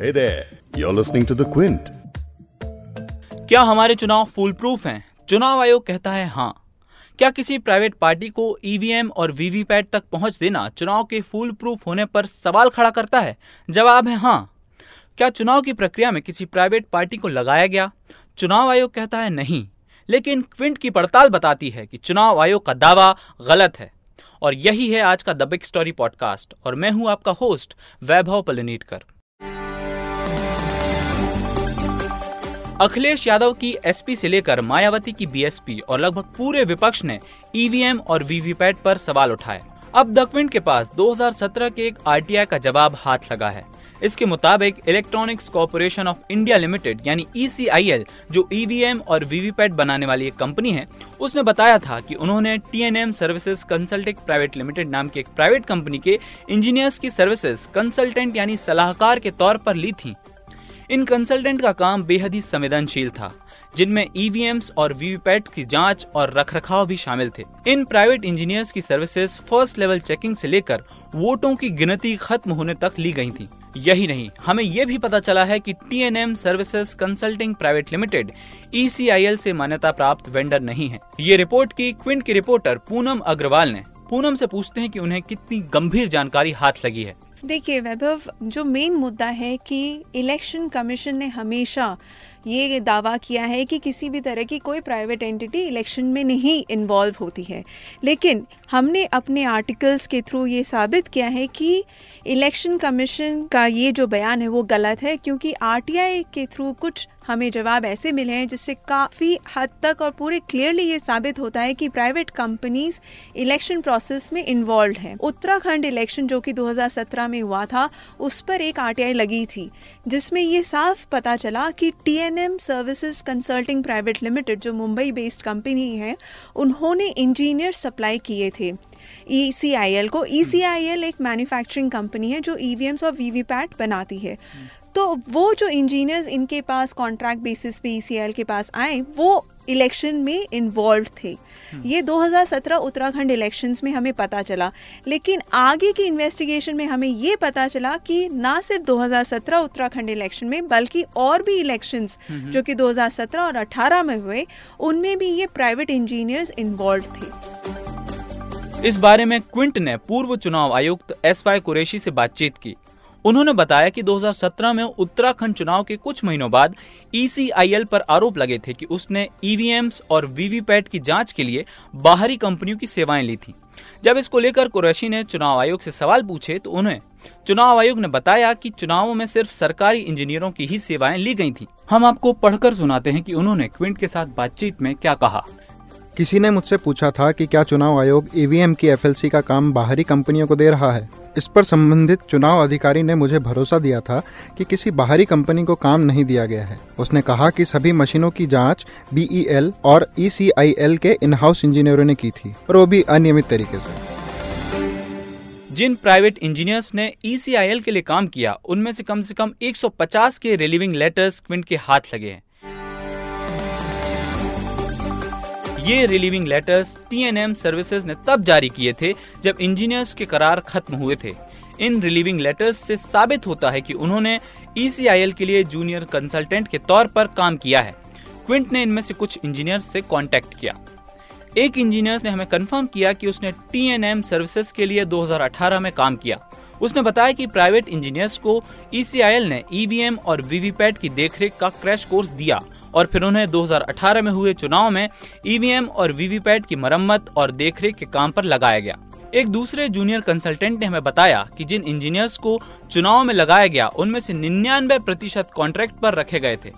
Hey there, you're listening to The Quint. क्या हमारे चुनाव फुल प्रूफ हैं? चुनाव आयोग कहता है हाँ। क्या किसी प्राइवेट पार्टी को ईवीएम और वीवीपैट तक पहुँच देना चुनाव के फुल प्रूफ होने पर सवाल खड़ा करता है? जवाब है हाँ। क्या चुनाव की प्रक्रिया में किसी प्राइवेट पार्टी को लगाया गया? चुनाव आयोग कहता है नहीं। लेकिन क्विंट की पड़ताल बताती है कि चुनाव आयोग का दावा गलत है। और यही है आज का द बिग स्टोरी पॉडकास्ट और मैं हूँ आपका होस्ट वैभव पलनीटकर। अखिलेश यादव की एसपी से लेकर मायावती की बीएसपी और लगभग पूरे विपक्ष ने ईवीएम और वीवीपैट पर सवाल उठाए। अब द क्विंट के पास 2017 के एक आरटीआई का जवाब हाथ लगा है। इसके मुताबिक electronics corporation of India limited, यानी ईसीआईएल, जो ईवीएम और वीवीपैट बनाने वाली एक कंपनी है, उसने बताया था कि उन्होंने TNM services consulting private limited नाम की एक प्राइवेट कंपनी के इंजीनियर्स की सर्विसेज़ कंसल्टेंट, यानी सलाहकार के तौर पर ली थी। इन कंसल्टेंट का काम बेहद ही संवेदनशील था, जिनमें ईवीएम्स और वीवीपैट की जाँच और रखरखाव भी शामिल थे। इन प्राइवेट इंजीनियर्स की सर्विसेज़ फ़र्स्ट लेवल चेकिंग से लेकर वोटों की गिनती खत्म होने तक ली गई थी। यही नहीं, हमें यह भी पता चला है कि T N M services consulting private limited ECIL से मान्यता प्राप्त वेंडर नहीं है। ये रिपोर्ट की क्विंट की रिपोर्टर पूनम अग्रवाल ने। पूनम से पूछते हैं कि उन्हें कितनी गंभीर जानकारी हाथ लगी है। देखिए वैभव जो मेन मुद्दा है कि इलेक्शन कमीशन ने हमेशा ये दावा किया है कि किसी भी तरह की कोई प्राइवेट एंटिटी इलेक्शन में नहीं इन्वॉल्व होती है। लेकिन हमने अपने आर्टिकल्स के थ्रू ये साबित किया है कि इलेक्शन कमीशन का ये जो बयान है वो गलत है, क्योंकि आरटीआई के थ्रू कुछ हमें जवाब ऐसे मिले हैं जिससे काफ़ी हद तक और पूरे क्लियरली ये साबित होता है कि प्राइवेट कंपनीज़ इलेक्शन प्रोसेस में इन्वॉल्व हैं। उत्तराखंड इलेक्शन जो कि 2017 में हुआ था, उस पर एक आरटीआई लगी थी, जिसमें ये साफ़ पता चला कि TNM services consulting private limited जो मुंबई बेस्ड कंपनी है उन्होंने इंजीनियर सप्लाई किए थे ई e को। ई e एक मैन्युफैक्चरिंग कंपनी है जो ई e और वी बनाती है। तो वो जो इंजीनियर्स इनके पास कॉन्ट्रैक्ट बेसिस पे ई के पास आए वो इलेक्शन में इन्वॉल्व थे हम्म। ये 2017 उत्तराखंड इलेक्शंस में हमें पता चला लेकिन आगे की इन्वेस्टिगेशन में हमें ये पता चला कि ना सिर्फ़ 2017 उत्तराखंड इलेक्शन में बल्कि और भी इलेक्शंस हम्म, हम्म। जो कि 2017 और 18 में हुए उनमें भी ये प्राइवेट इंजीनियर्स इन्वॉल्व थे इस बारे में क्विंट ने पूर्व चुनाव आयुक्त एस वाई कुरेशी से बातचीत की उन्होंने बताया कि 2017 में उत्तराखंड चुनाव के कुछ महीनों बाद ईसीआईएल पर आरोप लगे थे कि उसने ईवीएम्स और वीवीपैट की जाँच के लिए बाहरी कंपनियों की सेवाएँ ली थी। जब इसको लेकर कुरैशी ने चुनाव आयोग से सवाल पूछे तो उन्हें चुनाव आयोग ने बताया कि चुनावों में सिर्फ़ सरकारी इंजीनियरों की ही सेवाएँ ली गई थी। हम आपको पढ़कर सुनाते हैं कि उन्होंने क्विंट के साथ बातचीत में क्या कहा। किसी ने मुझसे पूछा था कि क्या चुनाव आयोग ईवीएम की एफएलसी का काम बाहरी कंपनियों को दे रहा है? इस पर संबंधित चुनाव अधिकारी ने मुझे भरोसा दिया था कि किसी बाहरी कंपनी को काम नहीं दिया गया है। उसने कहा कि सभी मशीनों की जाँच बीईएल और ईसीआईएल के इन हाउस इंजीनियरों ने की थी, और वो भी अनियमित तरीके से। जिन प्राइवेट इंजीनियर्स ने ईसीआईएल के लिए काम किया, उनमें से कम से कम 150 के रिलीविंग लेटर्स क्विंट के हाथ लगे हैं। ये रिलीविंग लेटर्स टीएनएम सर्विसेज़ ने तब जारी किए थे जब इंजीनियर्स के करार खत्म हुए थे। इन रिलीविंग लेटर्स से साबित होता है कि उन्होंने ईसीआईएल के लिए जूनियर कंसल्टेंट के तौर पर काम किया है। क्विंट ने इनमें से कुछ इंजीनियर्स से कांटेक्ट किया। एक इंजीनियर ने हमें कंफर्म किया कि उसने टीएनएम सर्विसेज़ के लिए 2018 में काम किया। उसने बताया कि प्राइवेट इंजीनियर्स को ईसीआईएल ने ईवीएम और वीवीपैट की देखरेख का क्रैश कोर्स दिया और फिर उन्हें 2018 में हुए चुनाव में ईवीएम और वीवीपैट की मरम्मत और देखरेख के काम पर लगाया गया। एक दूसरे जूनियर कंसल्टेंट ने हमें बताया कि जिन इंजीनियर्स को चुनाव में लगाया गया, उनमें से निन्यानवे प्रतिशत कॉन्ट्रैक्ट पर रखे गए थे।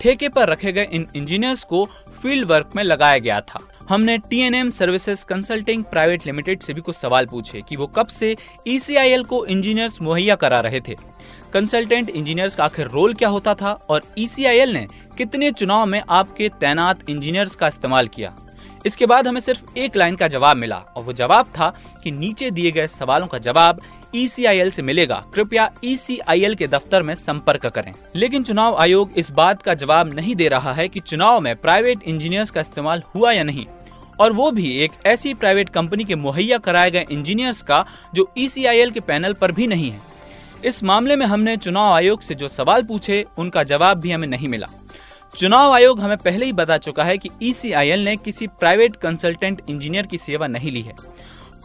ठेके पर रखे गए इन इंजीनियर्स को फ़ील्ड वर्क में लगाया गया था। हमने TNM services consulting private limited से भी कुछ सवाल पूछे कि वो कब से ईसीआईएल को इंजीनियर्स मुहैया करा रहे थे। कंसल्टेंट इंजीनियर्स का आखिर रोल क्या होता था और ईसीआईएल ने कितने चुनाव में आपके तैनात इंजीनियर्स का इस्तेमाल किया। इसके बाद हमें सिर्फ़ एक लाइन का जवाब मिला और वो जवाब था कि नीचे दिए गए सवालों का जवाब ईसीआईएल से मिलेगा। कृपया ईसीआईएल के दफ्तर में संपर्क करें। लेकिन चुनाव आयोग इस बात का जवाब नहीं दे रहा है कि चुनाव में प्राइवेट इंजीनियर्स का इस्तेमाल हुआ या नहीं। और वो भी एक ऐसी प्राइवेट कंपनी के मुहैया कराए गए इंजीनियर्स का, जो ईसीआईएल के पैनल पर भी नहीं है। इस मामले में हमने चुनाव आयोग से जो सवाल पूछे, उनका जवाब भी हमें नहीं मिला। चुनाव आयोग हमें पहले ही बता चुका है कि ईसीआईएल ने किसी प्राइवेट कंसल्टेंट इंजीनियर की सेवा नहीं ली है।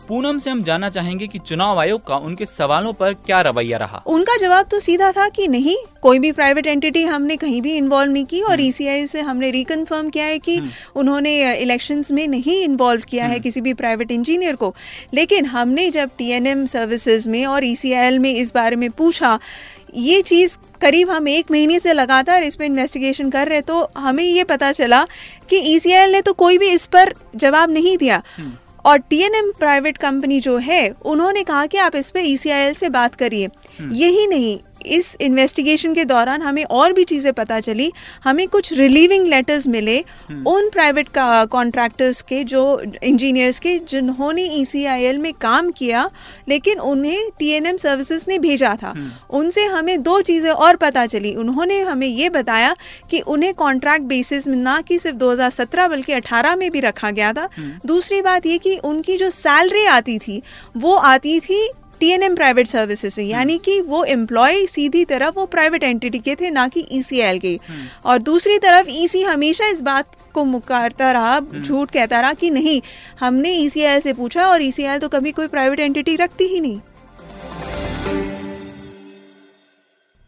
पूनम से हम जानना चाहेंगे कि चुनाव आयोग का उनके सवालों पर क्या रवैया रहा उनका जवाब तो सीधा था कि नहीं कोई भी प्राइवेट एंटिटी हमने कहीं भी इन्वॉल्व नहीं की और ईसीआई हम्म। से हमने रिकन्फर्म किया है कि हम्म। उन्होंने इलेक्शंस में नहीं इन्वॉल्व किया है हम्म। किसी भी प्राइवेट इंजीनियर को लेकिन हमने जब टीएनएम सर्विसेज़ में और ईसीआईएल में इस बारे में पूछा ये चीज़ करीब हम एक महीने से लगातार इस पर इन्वेस्टिगेशन कर रहे तो हमें ये पता चला कि ईसीआईएल ने तो कोई भी इस पर जवाब नहीं दिया और टीएनएम प्राइवेट कंपनी जो है उन्होंने कहा कि आप इस पे ईसीआईएल से बात करिए हम्म। यही नहीं इस इन्वेस्टिगेशन के दौरान हमें और भी चीज़ें पता चली हमें कुछ रिलीविंग लेटर्स मिले हम्म। उन प्राइवेट कॉन्ट्रैक्टर्स के जो इंजीनियर्स के जिन्होंने ई में काम किया लेकिन उन्हें टीएनएम सर्विसेज़ ने भेजा था हम्म। उनसे हमें दो चीज़ें और पता चली उन्होंने हमें ये बताया कि उन्हें कॉन्ट्रैक्ट बेसिस में ना कि सिर्फ़ 2017 बल्कि 18 में भी रखा गया था हम्म। दूसरी बात ये कि उनकी जो सैलरी आती थी वो आती थी टीएनएम प्राइवेट सर्विसेज़ से यानी कि वो एम्प्लॉय सीधी तरफ़ वो प्राइवेट एंटिटी के थे ना कि ईसीएल के हम्म। और दूसरी तरफ़ ईसी हमेशा इस बात को मुकारता रहा हम्म। झूठ कहता रहा कि नहीं हमने ईसीएल से पूछा और ईसीएल तो कभी कोई प्राइवेट एंटिटी रखती ही नहीं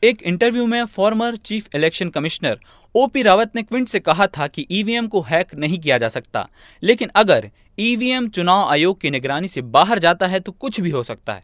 एक इंटरव्यू में former chief election commissioner OP Rawat ने क्विंट से कहा था कि ईवीएम को हैक नहीं किया जा सकता। लेकिन अगर ईवीएम चुनाव आयोग की निगरानी से बाहर जाता है तो कुछ भी हो सकता है।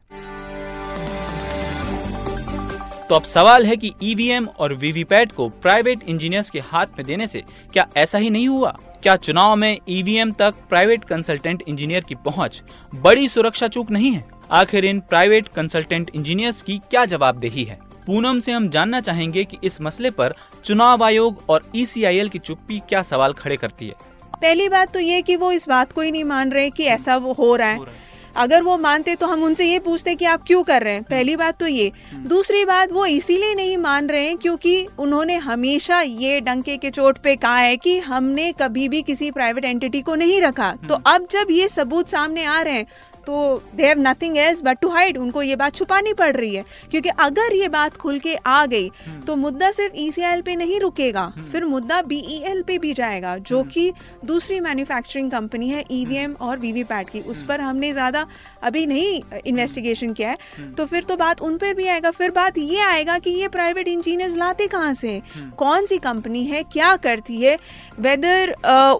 तो अब सवाल है कि ईवीएम और वीवीपैट को प्राइवेट इंजीनियर्स के हाथ में देने से क्या ऐसा ही नहीं हुआ? क्या चुनाव में ईवीएम तक प्राइवेट कंसल्टेंट इंजीनियर की पहुँच बड़ी सुरक्षा चूक नहीं है? आखिर इन प्राइवेट कंसल्टेंट इंजीनियर्स की क्या जवाबदेही है? पूनम से हम जानना चाहेंगे कि इस मसले पर चुनाव आयोग और ईसीआईएल की चुप्पी क्या सवाल खड़े करती है। पहली बात तो ये कि वो इस बात को ही नहीं मान रहे कि ऐसा वो हो रहा है। अगर वो मानते तो हम उनसे ये पूछते कि आप क्यों कर रहे हैं। पहली बात तो ये। हम्म। दूसरी बात वो इसीलिए नहीं मान रहे हैं क्योंकि उन्होंने हमेशा ये डंके के चोट पे कहा है कि हमने कभी भी किसी प्राइवेट एंटिटी को नहीं रखा। तो हम्म। अब जब ये सबूत सामने आ रहे हैं तो they have nothing else but to hide उनको ये बात छुपानी पड़ रही है। क्योंकि अगर ये बात खुल के आ गई हम्म। तो मुद्दा सिर्फ़ ईसीआईएल e पे नहीं रुकेगा। हम्म। फिर मुद्दा बीईएल e पे भी जाएगा जो हम्म। कि दूसरी मैन्युफैक्चरिंग कंपनी है ईवीएम e और वीवीपैट की। उस पर हमने ज़्यादा अभी नहीं इन्वेस्टिगेशन किया है। तो फिर तो बात उन पर भी आएगा। फिर बात ये आएगा कि ये प्राइवेट इंजीनियर्स लाते कहाँ से? कौन सी कंपनी है? क्या करती है? वेदर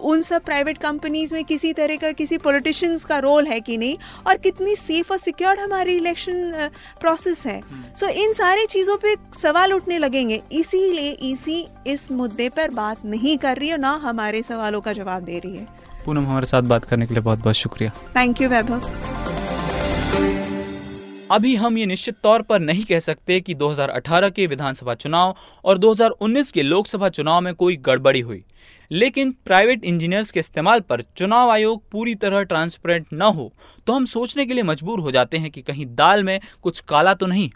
उन सब प्राइवेट कंपनीज़ में किसी तरह का किसी पॉलिटिशियंस का रोल है कि नहीं? और कितनी सेफ़ और सिक्योर्ड हमारी इलेक्शन प्रोसेस है। सो हम्म। so, इन सारी चीज़ों पे सवाल उठने लगेंगे। इसीलिए ईसी इस मुद्दे पर बात नहीं कर रही है ना हमारे सवालों का जवाब दे रही है। पूनम हमारे साथ बात करने के लिए बहुत बहुत शुक्रिया। Thank you Vaibhav. अभी हम ये निश्चित तौर पर नहीं कह सकते कि 2018 के विधानसभा चुनाव और 2019 के लोकसभा चुनाव में कोई गड़बड़ी हुई। लेकिन प्राइवेट इंजीनियर्स के इस्तेमाल पर चुनाव आयोग पूरी तरह ट्रांसपेरेंट न हो तो हम सोचने के लिए मजबूर हो जाते हैं कि कहीं दाल में कुछ काला तो नहीं।